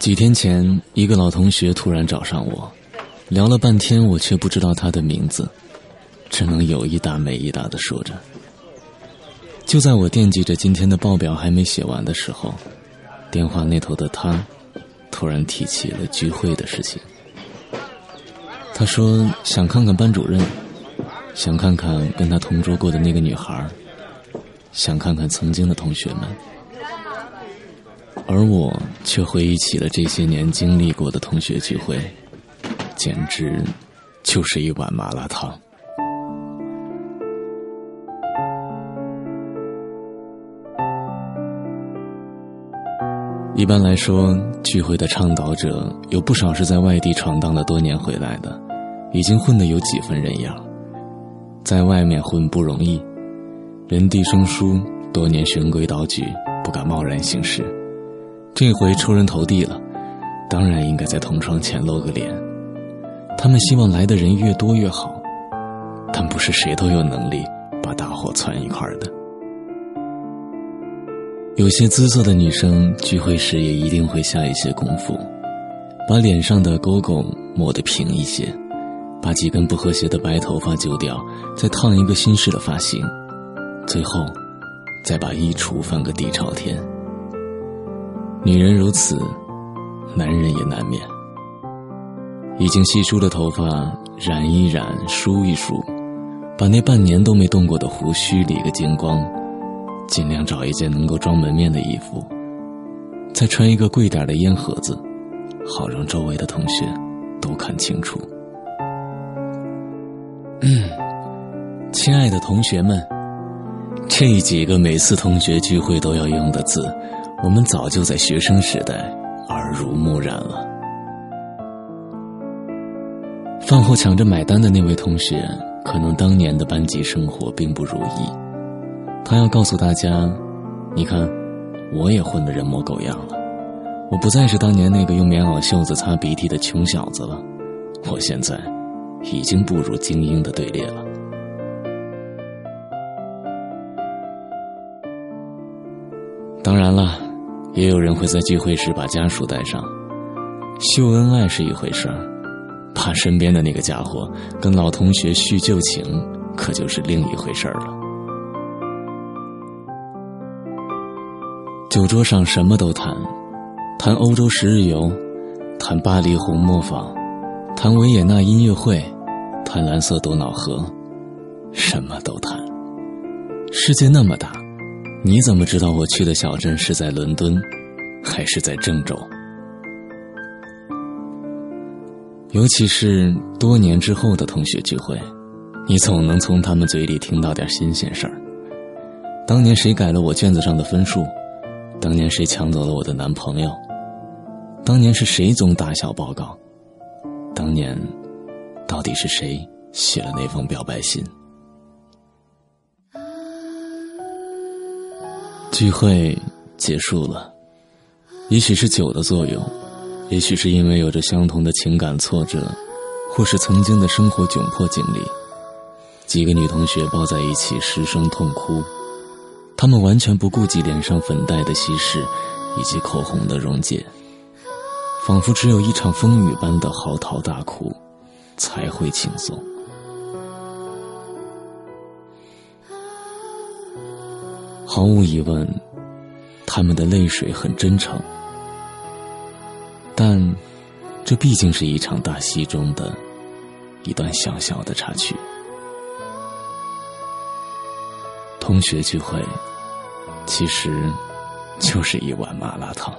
几天前，一个老同学突然找上我，聊了半天，我却不知道他的名字，只能有一搭没一搭的说着。就在我惦记着今天的报表还没写完的时候，电话那头的他突然提起了聚会的事情。他说想看看班主任，想看看跟他同桌过的那个女孩，想看看曾经的同学们。而我却回忆起了这些年经历过的同学聚会，简直就是一碗麻辣烫。一般来说，聚会的倡导者有不少是在外地闯荡了多年回来的，已经混得有几分人样。在外面混不容易，人地生疏，多年循规蹈矩，不敢贸然行事。这回出人头地了，当然应该在同窗前露个脸。他们希望来的人越多越好，但不是谁都有能力把大伙攒一块的。有些姿色的女生聚会时也一定会下一些功夫，把脸上的沟沟抹得平一些，把几根不和谐的白头发揪掉，再烫一个新式的发型，最后再把衣橱翻个底朝天。女人如此，男人也难免。已经稀疏的头发染一染，梳一梳，把那半年都没动过的胡须理个精光，尽量找一件能够装门面的衣服，再穿一个贵点的烟盒子，好让周围的同学都看清楚。嗯，亲爱的同学们，这几个每次同学聚会都要用的字。我们早就在学生时代耳濡目染了。饭后抢着买单的那位同学，可能当年的班级生活并不如意。他要告诉大家：“你看，我也混得人模狗样了。我不再是当年那个用棉袄袖子擦鼻涕的穷小子了。我现在已经步入精英的队列了。”当然了。也有人会在聚会时把家属带上，秀恩爱是一回事儿，怕身边的那个家伙跟老同学叙旧情，可就是另一回事儿了。酒桌上什么都谈，谈欧洲十日游，谈巴黎红磨坊，谈维也纳音乐会，谈蓝色多瑙河，什么都谈。世界那么大。你怎么知道我去的小镇是在伦敦，还是在郑州？尤其是多年之后的同学聚会，你总能从他们嘴里听到点新鲜事儿。当年谁改了我卷子上的分数？当年谁抢走了我的男朋友？当年是谁总打小报告？当年到底是谁写了那封表白信？聚会结束了，也许是酒的作用，也许是因为有着相同的情感挫折，或是曾经的生活窘迫经历，几个女同学抱在一起失声痛哭，她们完全不顾及脸上粉黛的稀释，以及口红的溶解，仿佛只有一场风雨般的嚎啕大哭，才会轻松。毫无疑问，他们的泪水很真诚，但这毕竟是一场大戏中的一段小小的插曲。同学聚会，其实就是一碗麻辣烫。